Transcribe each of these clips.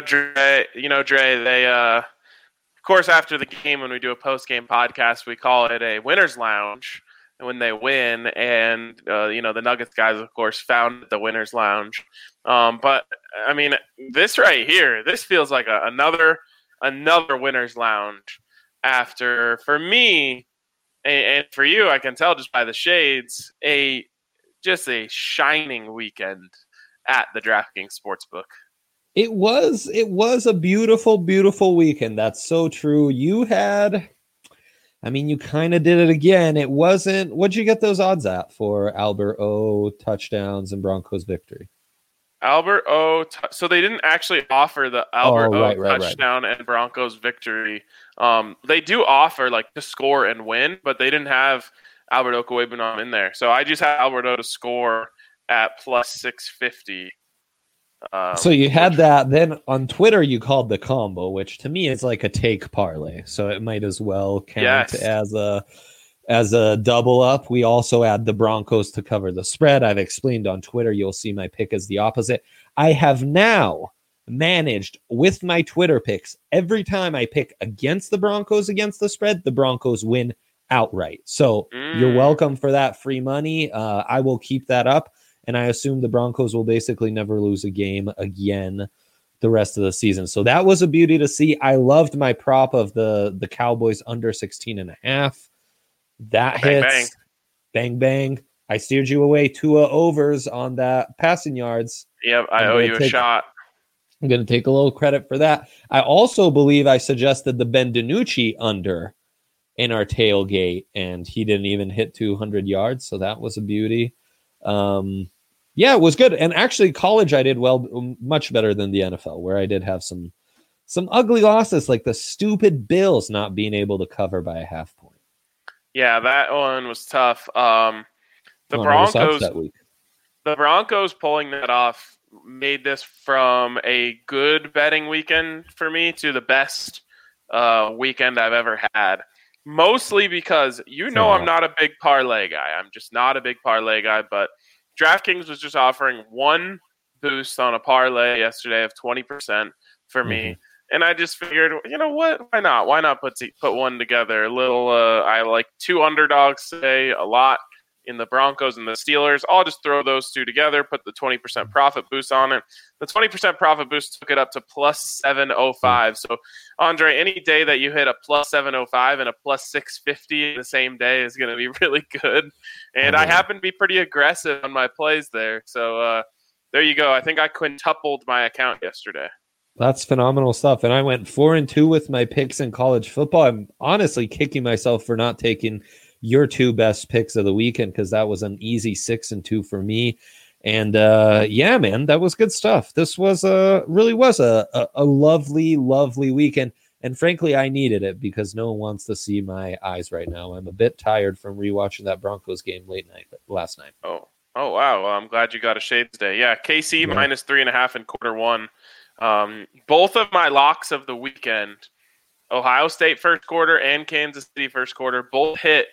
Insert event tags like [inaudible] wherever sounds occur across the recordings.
Dre, you know, Dre, they, uh, of course, after the game, when we do a post game podcast, we call it a winner's lounge when they win. And, uh, you know, the Nuggets guys, of course, found the winner's lounge. Um, but I mean, this right here, this feels like a, another, another winner's lounge after, for me, and, and for you, I can tell just by the shades, a just a shining weekend at the DraftKings Sportsbook. It was it was a beautiful, beautiful weekend. That's so true. You had I mean, you kind of did it again. It wasn't what'd you get those odds at for Albert O touchdowns and Broncos victory? Albert O. T- so they didn't actually offer the Albert oh, right, O right, touchdown right. and Broncos victory. Um, they do offer like to score and win, but they didn't have Albert Okwuegbunam in there. So I just had Albert O to score at plus six fifty. Um, so you had which, that. Then on Twitter, you called the combo, which to me is like a take parlay. So it might as well count yes. as a as a double up. We also add the Broncos to cover the spread. I've explained on Twitter. You'll see my pick as the opposite. I have now managed with my Twitter picks. Every time I pick against the Broncos against the spread, the Broncos win outright. So mm. you're welcome for that free money. Uh, I will keep that up. And I assume the Broncos will basically never lose a game again the rest of the season. So that was a beauty to see. I loved my prop of the the Cowboys under 16 and a half. That bang, hits. Bang. bang bang. I steered you away two overs on that passing yards. Yep, I I'm owe you take, a shot. I'm going to take a little credit for that. I also believe I suggested the Ben DiNucci under in our tailgate, and he didn't even hit 200 yards. So that was a beauty. Um, yeah, it was good. And actually, college I did well, much better than the NFL, where I did have some some ugly losses, like the stupid Bills not being able to cover by a half point. Yeah, that one was tough. Um, the oh, Broncos, the Broncos pulling that off made this from a good betting weekend for me to the best uh, weekend I've ever had. Mostly because you know I'm not a big parlay guy. I'm just not a big parlay guy. But DraftKings was just offering one boost on a parlay yesterday of 20% for me. Mm-hmm. And I just figured, you know what? Why not? Why not put put one together? A little. Uh, I like two underdogs today. A lot in the Broncos and the Steelers. I'll just throw those two together, put the 20% profit boost on it. The 20% profit boost took it up to plus 705. So, Andre, any day that you hit a plus 705 and a plus 650 in the same day is going to be [laughs] really good. And I happen to be pretty aggressive on my plays there. So, uh, there you go. I think I quintupled my account yesterday. That's phenomenal stuff. And I went four and two with my picks in college football. I'm honestly kicking myself for not taking your two best picks of the weekend because that was an easy six and two for me. And uh, yeah, man, that was good stuff. This was a really was a, a, a lovely, lovely weekend. And frankly, I needed it because no one wants to see my eyes right now. I'm a bit tired from rewatching that Broncos game late night last night. Oh, oh wow! Well, I'm glad you got a shades day. Yeah, KC yeah. minus three and a half in quarter one. Um, both of my locks of the weekend Ohio State first quarter and Kansas City first quarter both hit,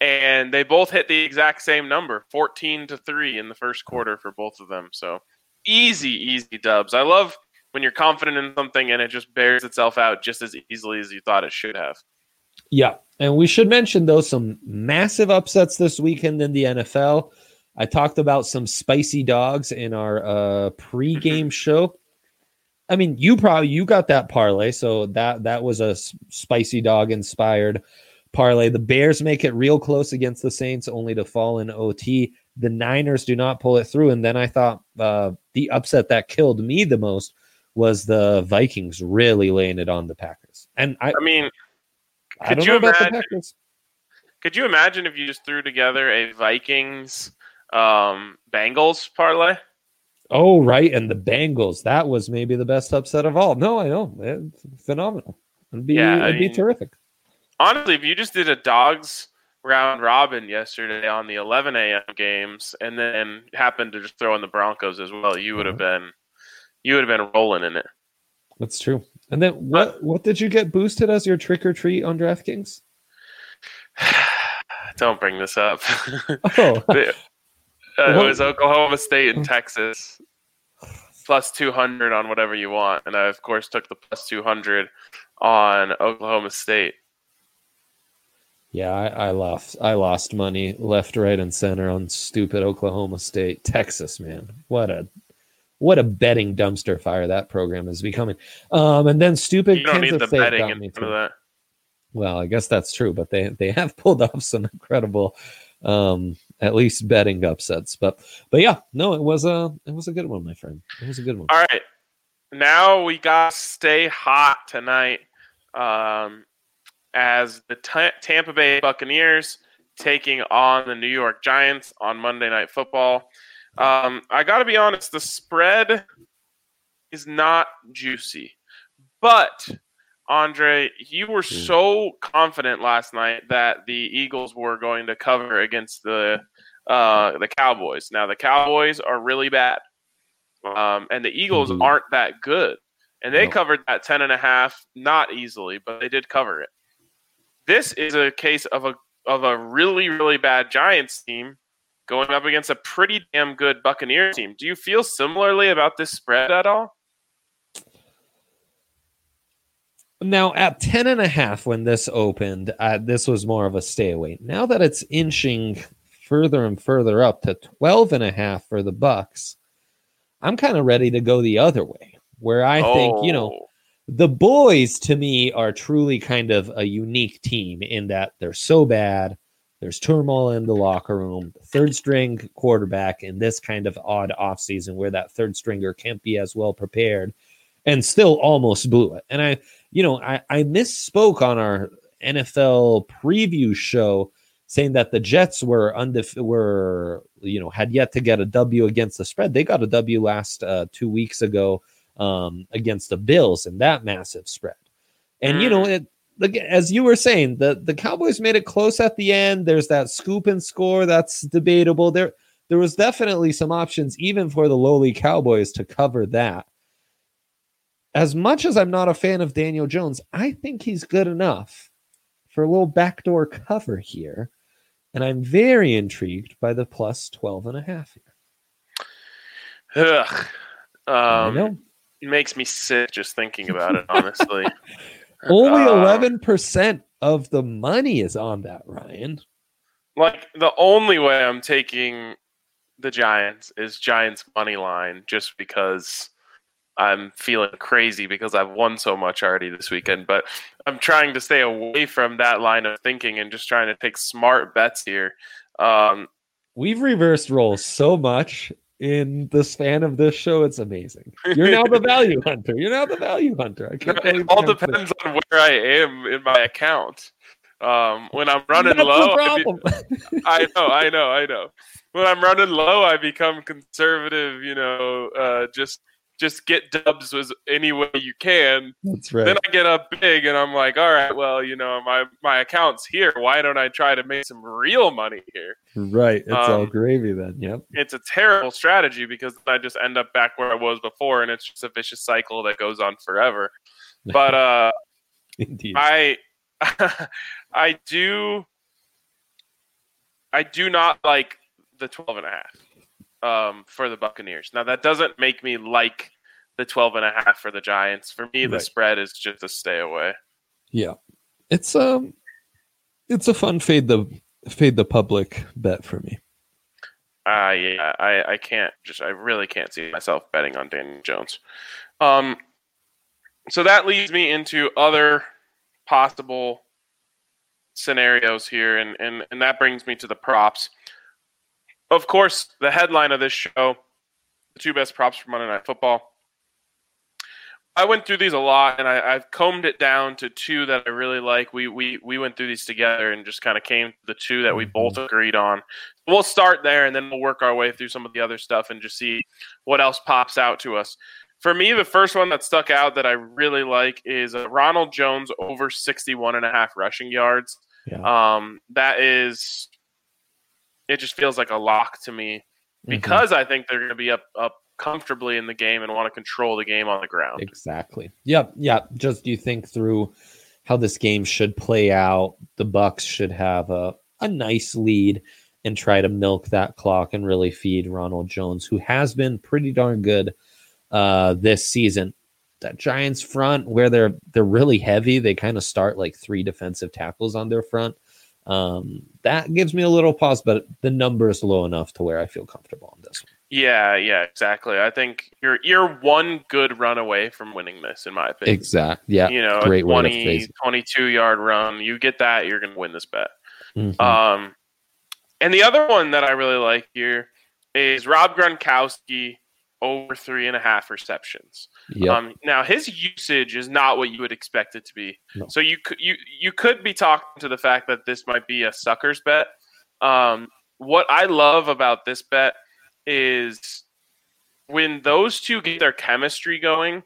and they both hit the exact same number, fourteen to three in the first quarter for both of them. So easy, easy dubs. I love when you're confident in something and it just bears itself out just as easily as you thought it should have. Yeah, and we should mention though some massive upsets this weekend in the NFL. I talked about some spicy dogs in our uh, pre-game [laughs] show. I mean, you probably you got that parlay, so that that was a spicy dog inspired parlay. The Bears make it real close against the Saints, only to fall in OT. The Niners do not pull it through, and then I thought uh, the upset that killed me the most was the Vikings really laying it on the Packers. And I, I mean, could you imagine? Could you imagine if you just threw together a Vikings um, Bengals parlay? Oh, right. And the Bengals. That was maybe the best upset of all. No, I know. It's phenomenal. It'd be, yeah, it'd mean, be terrific. Honestly, if you just did a dogs round robin yesterday on the 11 a.m. games and then happened to just throw in the Broncos as well, you would have uh-huh. been you would have been rolling in it. That's true. And then what uh, what did you get boosted as your trick or treat on DraftKings? [sighs] Don't bring this up. [laughs] [laughs] Oh. Uh, it was Oklahoma State and Texas. plus 200 on whatever you want. And I, of course, took the plus 200 on Oklahoma State. Yeah, I, I, lost. I lost money left, right, and center on stupid Oklahoma State, Texas. Man, what a what a betting dumpster fire that program is becoming. Um, and then stupid you don't Kansas State front of that. Well, I guess that's true, but they they [laughs] have pulled off some incredible, um, at least betting upsets. But but yeah, no, it was a it was a good one, my friend. It was a good one. All right, now we got stay hot tonight, um, as the t- Tampa Bay Buccaneers taking on the New York Giants on Monday Night Football. Um, I got to be honest, the spread is not juicy, but Andre, you were hmm. so confident last night that the Eagles were going to cover against the uh, the Cowboys. Now the Cowboys are really bad, um, and the Eagles mm-hmm. aren't that good. And they no. covered that ten and a half not easily, but they did cover it. This is a case of a of a really really bad Giants team going up against a pretty damn good Buccaneer team. Do you feel similarly about this spread at all? Now at 10 and a half when this opened, uh, this was more of a stay away. Now that it's inching further and further up to 12 and a half for the Bucks, I'm kind of ready to go the other way. Where I oh. think, you know, oh. the boys to me are truly kind of a unique team in that they're so bad. There's turmoil in the locker room. Third string quarterback in this kind of odd offseason where that third stringer can't be as well prepared and still almost blew it. And I you know, I, I misspoke on our NFL preview show saying that the Jets were undef- were you know had yet to get a W against the spread. They got a W last uh, two weeks ago um, against the Bills in that massive spread. And you know, mm. it as you were saying, the the Cowboys made it close at the end. There's that scoop and score that's debatable. There there was definitely some options even for the lowly Cowboys to cover that as much as I'm not a fan of Daniel Jones, I think he's good enough for a little backdoor cover here. And I'm very intrigued by the plus 12 and a half here. Ugh. Um. It makes me sick just thinking about it, honestly. [laughs] Only uh, 11% of the money is on that, Ryan. Like, the only way I'm taking the Giants is Giants money line just because I'm feeling crazy because I've won so much already this weekend. But I'm trying to stay away from that line of thinking and just trying to take smart bets here. Um, We've reversed roles so much in the span of this show. It's amazing. You're now the [laughs] value hunter. You're now the value hunter. it all depends on where I am in my account. Um, when I'm running That's low, I, be, [laughs] I know, I know, I know. When I'm running low, I become conservative. You know, uh, just just get dubs as any way you can. That's right. Then I get up big and I'm like, all right, well, you know, my my account's here. Why don't I try to make some real money here? Right. It's um, all gravy then. Yep. It's a terrible strategy because I just end up back where I was before and it's just a vicious cycle that goes on forever. [laughs] But uh Indeed. I [laughs] I do I do not like the 12 and a half um, for the Buccaneers. Now that doesn't make me like the 12 and a half for the Giants. For me, the right. spread is just a stay away. Yeah. It's um it's a fun fade the fade the public bet for me. Uh yeah, I, I can't just I really can't see myself betting on Daniel Jones. Um so that leads me into other possible scenarios here and, and, and that brings me to the props of course, the headline of this show, the two best props for Monday Night Football. I went through these a lot, and I, have combed it down to two that I really like. We we we went through these together and just kind of came to the two that we mm-hmm. both agreed on. We'll start there, and then we'll work our way through some of the other stuff and just see what else pops out to us. For me, the first one that stuck out that I really like is uh, Ronald Jones over 61 and a half rushing yards. Yeah. Um, that is it just feels like a lock to me mm-hmm. because mm-hmm. I think they're going to be up up comfortably in the game and want to control the game on the ground. Exactly. Yep. Yep. Just you think through how this game should play out. The Bucks should have a a nice lead and try to milk that clock and really feed Ronald Jones, who has been pretty darn good uh, this season. That Giants front, where they're they're really heavy, they kind of start like three defensive tackles on their front. Um, that gives me a little pause, but the number is low enough to where I feel comfortable on this one. Yeah, yeah, exactly. I think you're you're one good run away from winning this, in my opinion. Exactly. Yeah. You know, Great 20, 22 yard run. You get that, you're going to win this bet. Mm-hmm. Um, and the other one that I really like here is Rob Gronkowski over three and a half receptions. Yep. Um, now his usage is not what you would expect it to be. No. So you could you you could be talking to the fact that this might be a sucker's bet. Um, what I love about this bet is when those two get their chemistry going,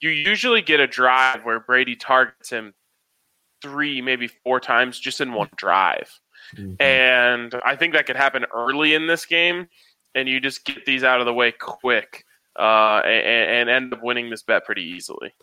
you usually get a drive where Brady targets him three, maybe four times just in one drive. Mm-hmm. And I think that could happen early in this game, and you just get these out of the way quick uh, and, and end up winning this bet pretty easily.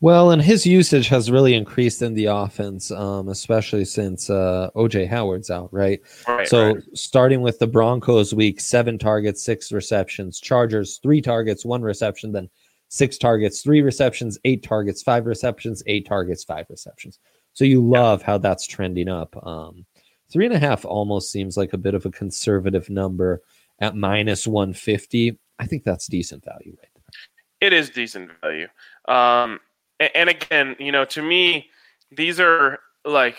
Well, and his usage has really increased in the offense, um, especially since uh, OJ Howard's out, right? right so, right. starting with the Broncos week, seven targets, six receptions. Chargers, three targets, one reception. Then six targets, three receptions, eight targets, five receptions, eight targets, five receptions. So you love how that's trending up. Um, three and a half almost seems like a bit of a conservative number at minus 150. I think that's decent value right there. It is decent value. Um, and, again, you know, to me, these are like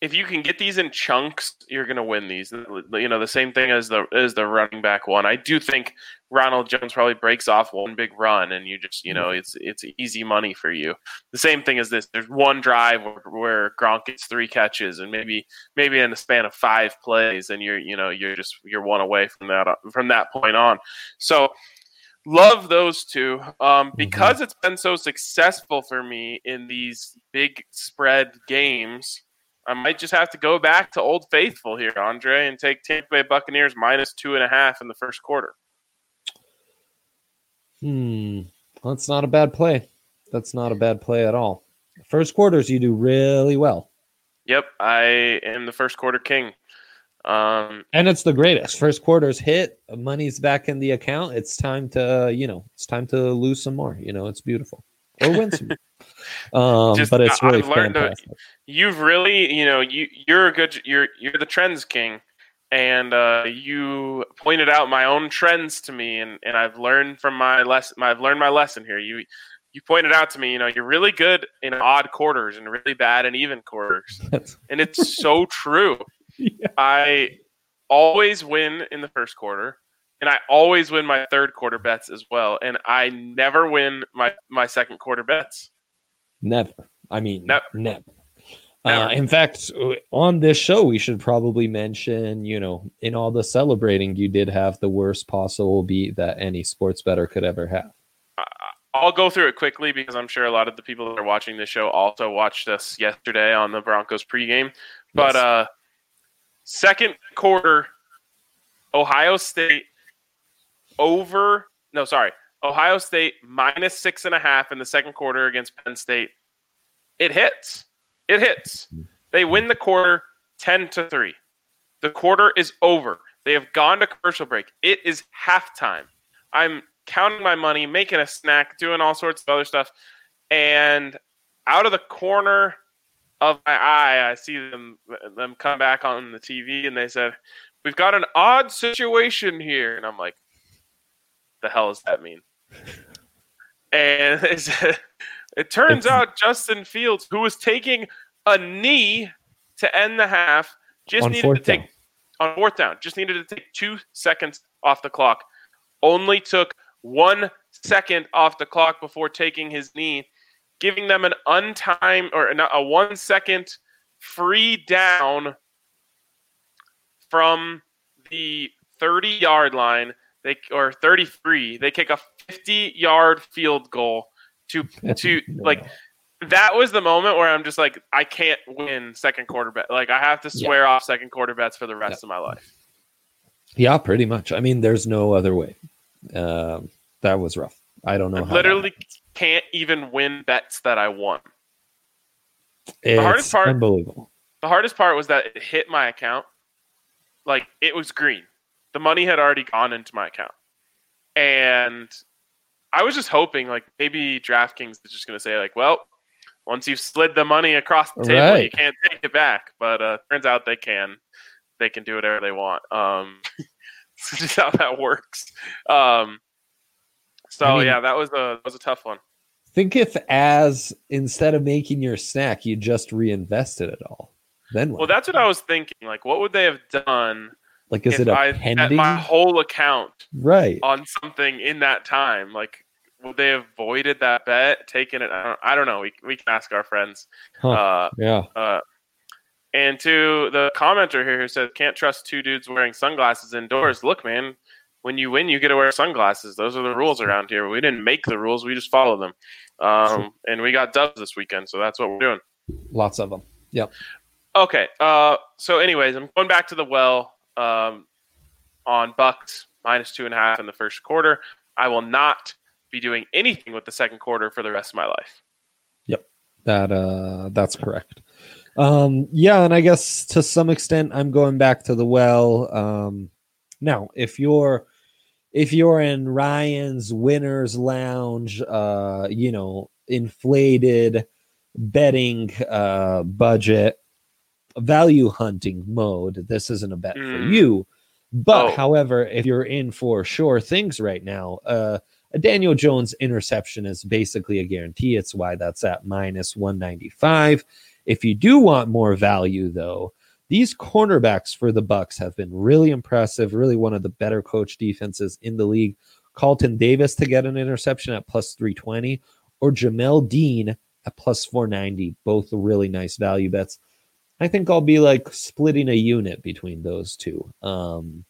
if you can get these in chunks, you're going to win these. You know, the same thing as the as the running back one. I do think Ronald Jones probably breaks off one big run, and you just you know mm-hmm. it's it's easy money for you. The same thing as this. There's one drive where, where Gronk gets three catches, and maybe maybe in the span of five plays, and you're you know you're just you're one away from that from that point on. So love those two um, mm-hmm. because mm-hmm. it's been so successful for me in these big spread games I might just have to go back to Old Faithful here, Andre, and take Tampa Bay Buccaneers minus two and a half in the first quarter. Hmm. That's not a bad play. That's not a bad play at all. First quarters, you do really well. Yep, I am the first quarter king. Um, and it's the greatest. First quarters hit, money's back in the account. It's time to, you know, it's time to lose some more. You know, it's beautiful or win some. [laughs] Um, Just, but it's really fantastic. To, you've really, you know, you you're a good, you're you're the trends king, and uh, you pointed out my own trends to me, and, and I've learned from my lesson. I've learned my lesson here. You you pointed out to me, you know, you're really good in odd quarters and really bad in even quarters, [laughs] and it's so true. [laughs] Yeah. I always win in the first quarter and I always win my third quarter bets as well, and I never win my my second quarter bets. Never. I mean, never. Never. Uh, in fact, on this show, we should probably mention, you know, in all the celebrating, you did have the worst possible beat that any sports better could ever have. I'll go through it quickly because I'm sure a lot of the people that are watching this show also watched us yesterday on the Broncos pregame. But yes. uh, second quarter, Ohio State over. No, sorry. Ohio State minus six and a half in the second quarter against Penn State. It hits. It hits. They win the quarter 10 to 3. The quarter is over. They have gone to commercial break. It is halftime. I'm counting my money, making a snack, doing all sorts of other stuff. And out of the corner of my eye, I see them them come back on the TV and they said, We've got an odd situation here. And I'm like, the hell does that mean? and [laughs] it turns out Justin Fields, who was taking a knee to end the half, just needed to take down. on fourth down, just needed to take two seconds off the clock. Only took one second off the clock before taking his knee, giving them an untime or a one second free down from the 30 yard line they or 33. They kick a 50 yard field goal to to like that was the moment where I'm just like I can't win second quarter bet. Like I have to swear yeah. off second quarter bets for the rest yeah. of my life. Yeah, pretty much. I mean, there's no other way. Um, that was rough. I don't know. I literally can't even win bets that I won. It's the hardest part, unbelievable. The hardest part was that it hit my account. Like it was green the money had already gone into my account. And I was just hoping like maybe DraftKings is just going to say like, well, once you've slid the money across the table, right. you can't take it back. But uh, turns out they can. They can do whatever they want. Um, [laughs] just how that works. Um, so I mean, yeah, that was a that was a tough one. Think if as instead of making your snack, you just reinvested it all. Then what? Well, that's what I was thinking. Like, what would they have done? Like, is it a I pending? my whole account right on something in that time? Like, would they have avoided that bet, taken it? I don't, I don't know. We we can ask our friends. Huh. Uh, yeah. Uh, and to the commenter here who said, "Can't trust two dudes wearing sunglasses indoors." Look, man, when you win, you get to wear sunglasses. Those are the rules around here. We didn't make the rules; we just follow them. Um, [laughs] and we got dubs this weekend, so that's what we're doing. Lots of them. Yep. Okay. Uh, so, anyways, I'm going back to the well um, on Bucks minus two and a half in the first quarter. I will not be doing anything with the second quarter for the rest of my life. Yep. That uh, that's correct. Um, yeah, and I guess to some extent, I'm going back to the well. Um, now, if you're if you're in Ryan's winners lounge, uh, you know, inflated betting uh, budget, value hunting mode, this isn't a bet mm. for you. But oh. however, if you're in for sure things right now, uh, a Daniel Jones interception is basically a guarantee. It's why that's at minus 195. If you do want more value, though, these cornerbacks for the Bucks have been really impressive, really one of the better coach defenses in the league. Carlton Davis to get an interception at plus 320 or Jamel Dean at plus 490, both really nice value bets. I think I'll be like splitting a unit between those two. Um,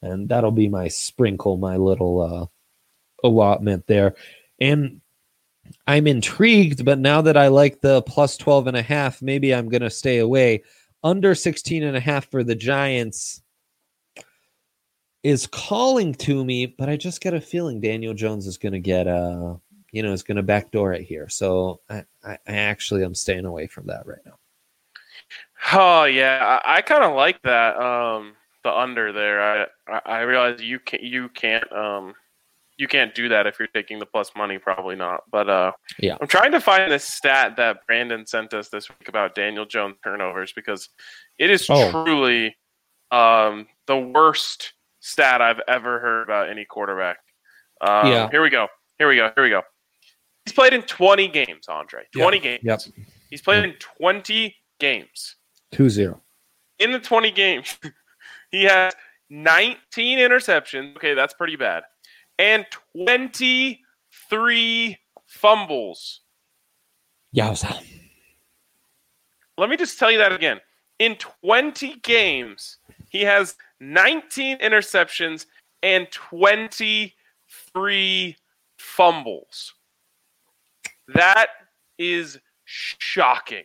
and that'll be my sprinkle, my little uh, allotment there. And I'm intrigued, but now that I like the plus 12 and a half, maybe I'm going to stay away. Under 16 and a half for the Giants is calling to me, but I just get a feeling Daniel Jones is going to get uh you know, is going to backdoor it here. So I, I, I actually am staying away from that right now. Oh yeah, I, I kind of like that. Um, the under there. I I realize you can not you can't um you can't do that if you're taking the plus money. Probably not. But uh, yeah, I'm trying to find this stat that Brandon sent us this week about Daniel Jones turnovers because it is oh. truly um, the worst stat I've ever heard about any quarterback. Um, yeah. Here we go. Here we go. Here we go. He's played in 20 games, Andre. 20 yep. games. Yep. He's played in 20 games. 2 0. In the 20 games, [laughs] he has 19 interceptions. Okay, that's pretty bad and 23 fumbles. Yowza. Let me just tell you that again. In 20 games, he has 19 interceptions and 23 fumbles. That is shocking.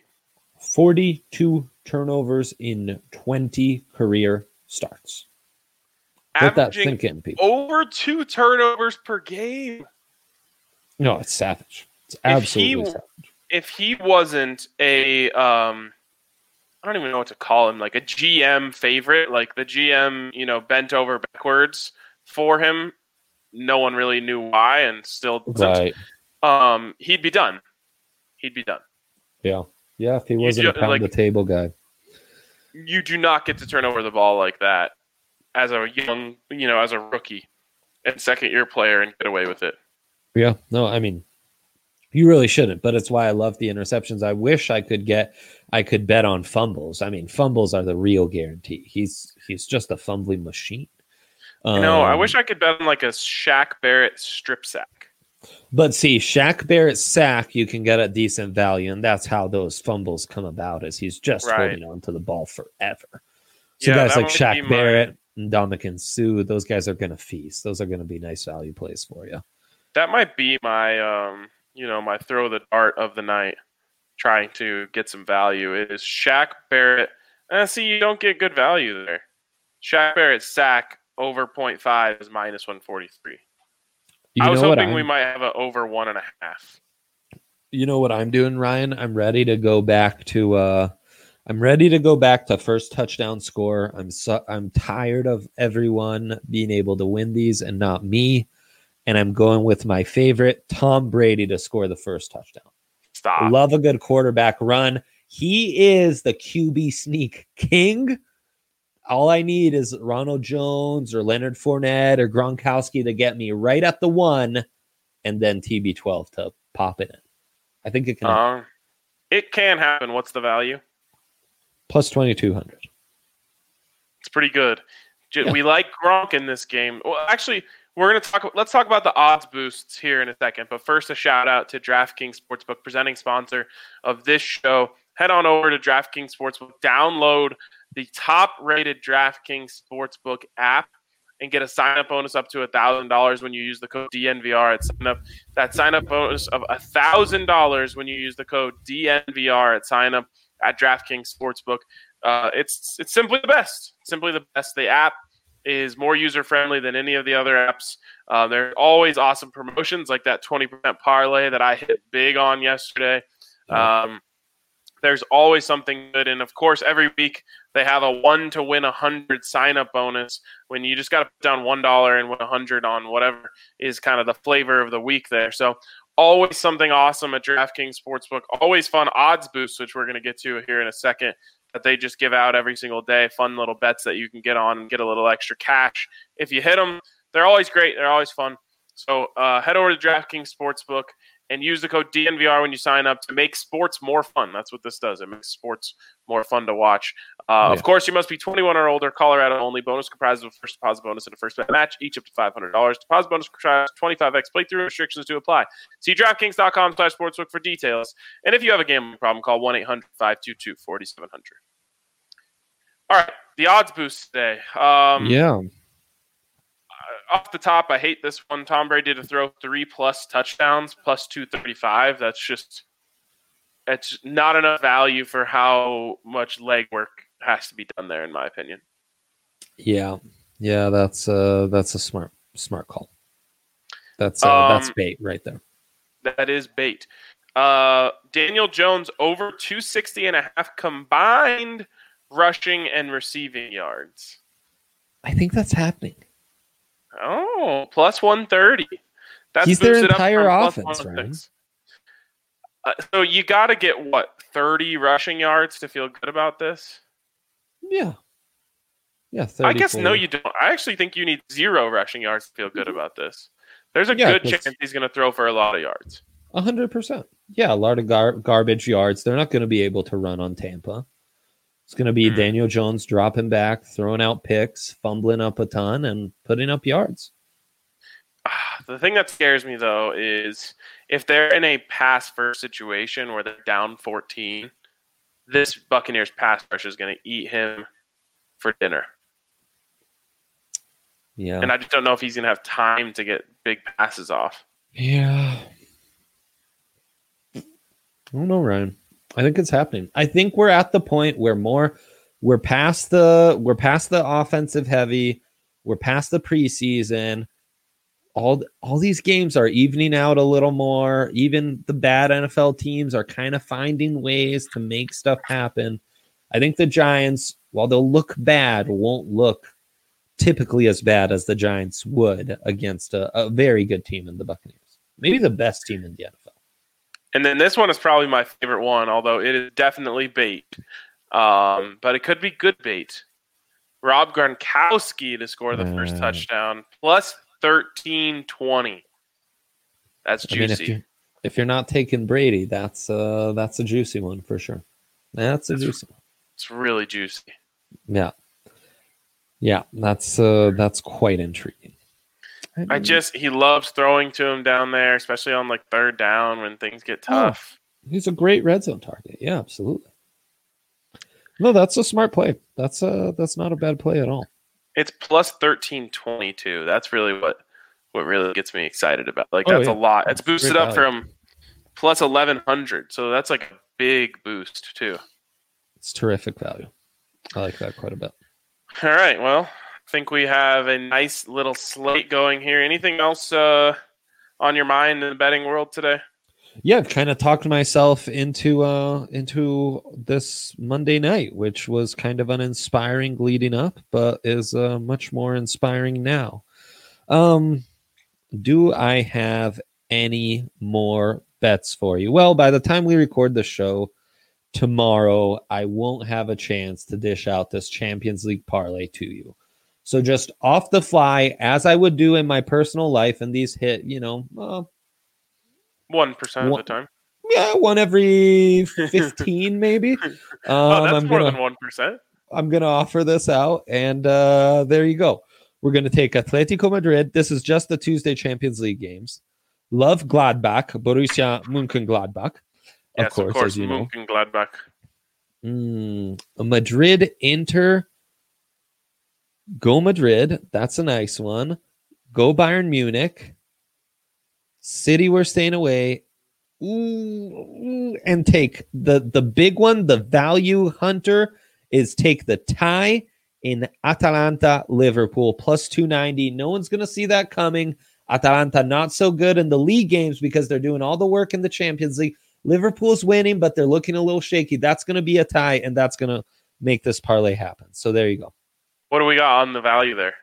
42 turnovers in 20 career starts. Let that sink in, people. Over two turnovers per game. No, it's savage. It's absolutely if he, savage. If he wasn't a, um, I don't even know what to call him, like a GM favorite, like the GM, you know, bent over backwards for him. No one really knew why, and still, right. um, he'd be done. He'd be done. Yeah, yeah. If he wasn't a pound like, the table guy, you do not get to turn over the ball like that as a young, you know, as a rookie and second year player and get away with it. Yeah, no, I mean, you really shouldn't, but it's why I love the interceptions. I wish I could get, I could bet on fumbles. I mean, fumbles are the real guarantee. He's he's just a fumbling machine. Um, no, I wish I could bet on like a Shaq Barrett strip sack. But see, Shaq Barrett sack you can get at decent value, and that's how those fumbles come about. Is he's just right. holding on to the ball forever. So yeah, guys like Shaq Barrett, Ndamukong Suh, those guys are going to feast. Those are going to be nice value plays for you. That might be my, um, you know, my throw the dart of the night, trying to get some value. It is Shaq Barrett. Uh, see, you don't get good value there. Shaq Barrett sack over 0.5 is minus 143. You I was hoping we might have an over one and a half. You know what I'm doing, Ryan? I'm ready to go back to uh, I'm ready to go back to first touchdown score. I'm so, I'm tired of everyone being able to win these and not me. and I'm going with my favorite, Tom Brady, to score the first touchdown. Stop. Love a good quarterback run. He is the QB sneak king. All I need is Ronald Jones or Leonard Fournette or Gronkowski to get me right at the one, and then TB12 to pop it in. I think it can. Uh, it can happen. What's the value? Plus twenty two hundred. It's pretty good. Yeah. We like Gronk in this game. Well, actually, we're going to talk. Let's talk about the odds boosts here in a second. But first, a shout out to DraftKings Sportsbook, presenting sponsor of this show. Head on over to DraftKings Sportsbook, download the top-rated DraftKings Sportsbook app, and get a sign-up bonus up to thousand dollars when you use the code DNVR at sign up. That sign-up bonus of thousand dollars when you use the code DNVR at sign up at DraftKings Sportsbook. Uh, it's it's simply the best. Simply the best. The app is more user friendly than any of the other apps. Uh, there's always awesome promotions like that 20% parlay that I hit big on yesterday. Um, there's always something good. And of course, every week they have a one to win a hundred sign up bonus when you just got to put down one dollar and win a hundred on whatever is kind of the flavor of the week there. So always something awesome at DraftKings Sportsbook. Always fun odds boosts, which we're going to get to here in a second that they just give out every single day. Fun little bets that you can get on and get a little extra cash if you hit them. They're always great. They're always fun. So uh, head over to DraftKings Sportsbook and use the code DNVR when you sign up to make sports more fun. That's what this does. It makes sports more fun to watch. Uh, yeah. Of course, you must be 21 or older. Colorado only. Bonus comprises of a first deposit bonus and a first bet match, each up to $500. Deposit bonus requires 25x playthrough restrictions to apply. See DraftKings.com slash sportsbook for details. And if you have a gambling problem, call 1 800 522 4700. All right, the odds boost today. Um, yeah off the top, I hate this one. Tom Brady to throw three plus touchdowns, plus 235. That's just, it's not enough value for how much legwork has to be done there, in my opinion. Yeah. Yeah. That's, uh, that's a smart, smart call. That's, uh, um, that's bait right there. That is bait. Uh, Daniel Jones over 260 and a half combined rushing and receiving yards. I think that's happening. Oh, plus 130. That's He's their entire offense, right? Uh, so you got to get what 30 rushing yards to feel good about this. Yeah, yeah. 30, I guess 40. no, you don't. I actually think you need zero rushing yards to feel good mm-hmm. about this. There's a yeah, good chance he's going to throw for a lot of yards. hundred percent. Yeah, a lot of gar- garbage yards. They're not going to be able to run on Tampa. It's going to be mm. Daniel Jones dropping back, throwing out picks, fumbling up a ton, and putting up yards. The thing that scares me though is if they're in a pass first situation where they're down 14, this Buccaneers pass rush is going to eat him for dinner. Yeah. And I just don't know if he's going to have time to get big passes off. Yeah. I don't know, Ryan. I think it's happening. I think we're at the point where more we're past the we're past the offensive heavy, we're past the preseason. All all these games are evening out a little more. Even the bad NFL teams are kind of finding ways to make stuff happen. I think the Giants, while they'll look bad, won't look typically as bad as the Giants would against a, a very good team in the Buccaneers. Maybe the best team in the NFL. And then this one is probably my favorite one, although it is definitely bait. Um, but it could be good bait. Rob Gronkowski to score the first uh, touchdown, plus 1320. That's juicy. I mean, if, you, if you're not taking Brady, that's uh that's a juicy one for sure. That's a it's, juicy one. It's really juicy. Yeah. Yeah, that's uh that's quite intriguing. I just he loves throwing to him down there, especially on like third down when things get oh, tough. Oh, he's a great red zone target. Yeah, absolutely. No, that's a smart play. That's a that's not a bad play at all. It's plus thirteen twenty two. That's really what what really gets me excited about. Like oh, that's yeah. a lot. It's boosted up from plus eleven hundred. So that's like a big boost too. It's terrific value. I like that quite a bit. All right. Well, think we have a nice little slate going here. Anything else uh, on your mind in the betting world today? Yeah, kind of talked myself into uh into this Monday night, which was kind of uninspiring leading up, but is uh, much more inspiring now. Um, do I have any more bets for you? Well, by the time we record the show tomorrow, I won't have a chance to dish out this Champions League parlay to you. So just off the fly, as I would do in my personal life, and these hit, you know, one percent of the time. Yeah, one every [laughs] fifteen, maybe. [laughs] Um, oh, that's I'm more gonna, than one percent. I'm gonna offer this out, and uh, there you go. We're gonna take Atletico Madrid. This is just the Tuesday Champions League games. Love Gladbach, Borussia Mönchengladbach. Yes, of course, of course as you know. Gladbach. Mm, Madrid Inter. Go Madrid. That's a nice one. Go Bayern Munich. City, we're staying away. Ooh, and take the the big one, the value hunter is take the tie in Atalanta Liverpool plus 290. No one's going to see that coming. Atalanta not so good in the league games because they're doing all the work in the Champions League. Liverpool's winning, but they're looking a little shaky. That's going to be a tie, and that's going to make this parlay happen. So there you go. What do we got on the value there?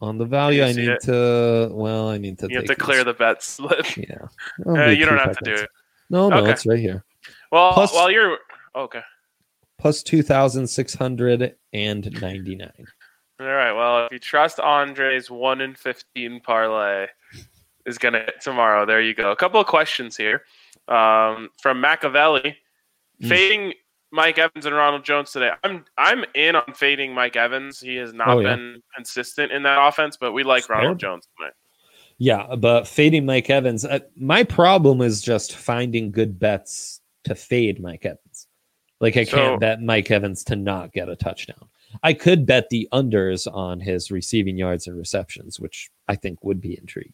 On the value, I need it? to. Well, I need to. You have to clear the bet [laughs] slip. Yeah. Uh, you don't have to do it. No, no, okay. it's right here. Well, plus, while you're okay. Plus two thousand six hundred and ninety nine. All right. Well, if you trust Andre's one in fifteen parlay is gonna hit tomorrow, there you go. A couple of questions here um, from Machiavelli. Mm. Fading Mike Evans and Ronald Jones today. I'm I'm in on fading Mike Evans. He has not oh, yeah. been consistent in that offense, but we like Ronald. Jones tonight. Yeah, but fading Mike Evans. Uh, my problem is just finding good bets to fade Mike Evans. Like I can't bet Mike Evans to not get a touchdown. I could bet the unders on his receiving yards and receptions, which I think would be intriguing.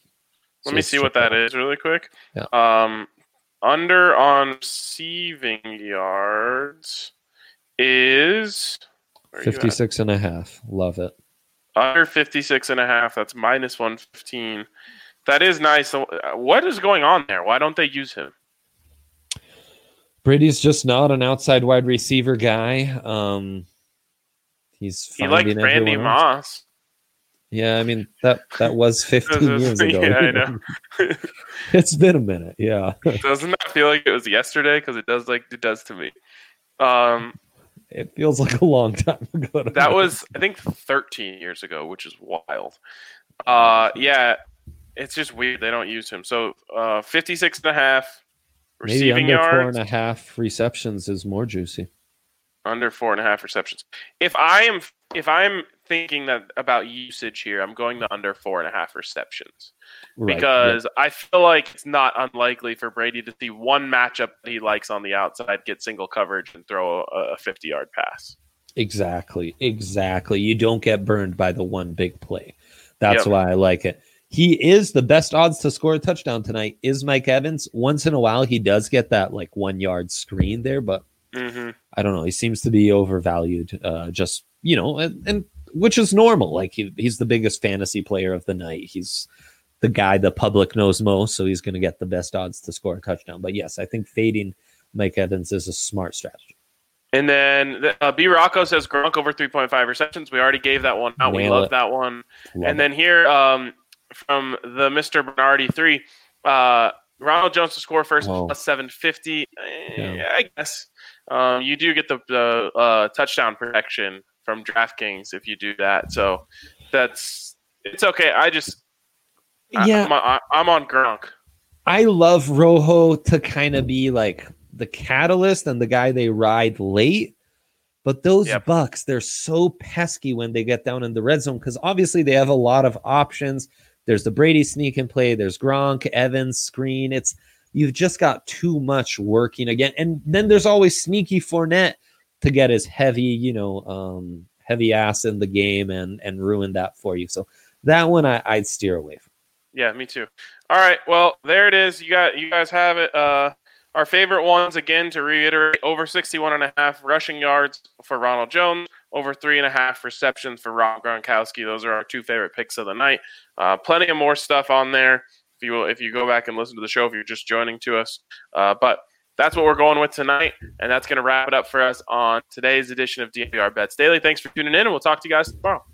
Let so me see what that out. is really quick. Yeah. Um, under on receiving yards is 56 and a half. Love it. Under 56 and a half. That's minus 115. That is nice. What is going on there? Why don't they use him? Brady's just not an outside wide receiver guy. Um, he's he likes Randy Moss. Yeah, I mean that that was [laughs] 15 years [laughs] ago. Yeah, I know. [laughs] it's been a minute. Yeah. Doesn't that feel like it was yesterday? Because it does like it does to me. Um, it feels like a long time ago. that me. was I think 13 years ago, which is wild. Uh, yeah, it's just weird they don't use him. So uh, 56 and a half receiving Maybe under yards. Four and a half receptions is more juicy. Under four and a half receptions. If I am if I'm thinking that about usage here, I'm going to under four and a half receptions right, because yeah. I feel like it's not unlikely for Brady to see one matchup that he likes on the outside, get single coverage, and throw a 50 yard pass. Exactly, exactly. You don't get burned by the one big play. That's yep. why I like it. He is the best odds to score a touchdown tonight. Is Mike Evans? Once in a while, he does get that like one yard screen there, but mm-hmm. I don't know. He seems to be overvalued. Uh, just you know, and, and which is normal. Like he, he's the biggest fantasy player of the night. He's the guy the public knows most, so he's going to get the best odds to score a touchdown. But yes, I think fading Mike Evans is a smart strategy. And then uh, B Rocco says Gronk over 3.5 receptions. We already gave that one out. Nail we love it. that one. Love and then here um, from the Mr. Bernardi 3, uh, Ronald Jones to score first oh. plus 750. Yeah. Eh, I guess. Um, you do get the, the uh, touchdown protection from DraftKings if you do that. So that's it's okay. I just yeah, I, I'm, on Gronk. I love Rojo to kind of be like the catalyst and the guy they ride late. But those yep. Bucks, they're so pesky when they get down in the red zone because obviously they have a lot of options. There's the Brady sneak and play. There's Gronk, Evans, screen. It's you've just got too much working again. And then there's always sneaky Fournette to get his heavy, you know, um, heavy ass in the game and and ruin that for you. So that one I, I'd steer away from. Yeah, me too. All right, well there it is. You got you guys have it. Uh, our favorite ones again to reiterate: over 61 and a half rushing yards for Ronald Jones, over three and a half receptions for Rob Gronkowski. Those are our two favorite picks of the night. Uh, plenty of more stuff on there. If you will, if you go back and listen to the show, if you're just joining to us, uh, but that's what we're going with tonight. And that's going to wrap it up for us on today's edition of DNVR Bets Daily. Thanks for tuning in, and we'll talk to you guys tomorrow.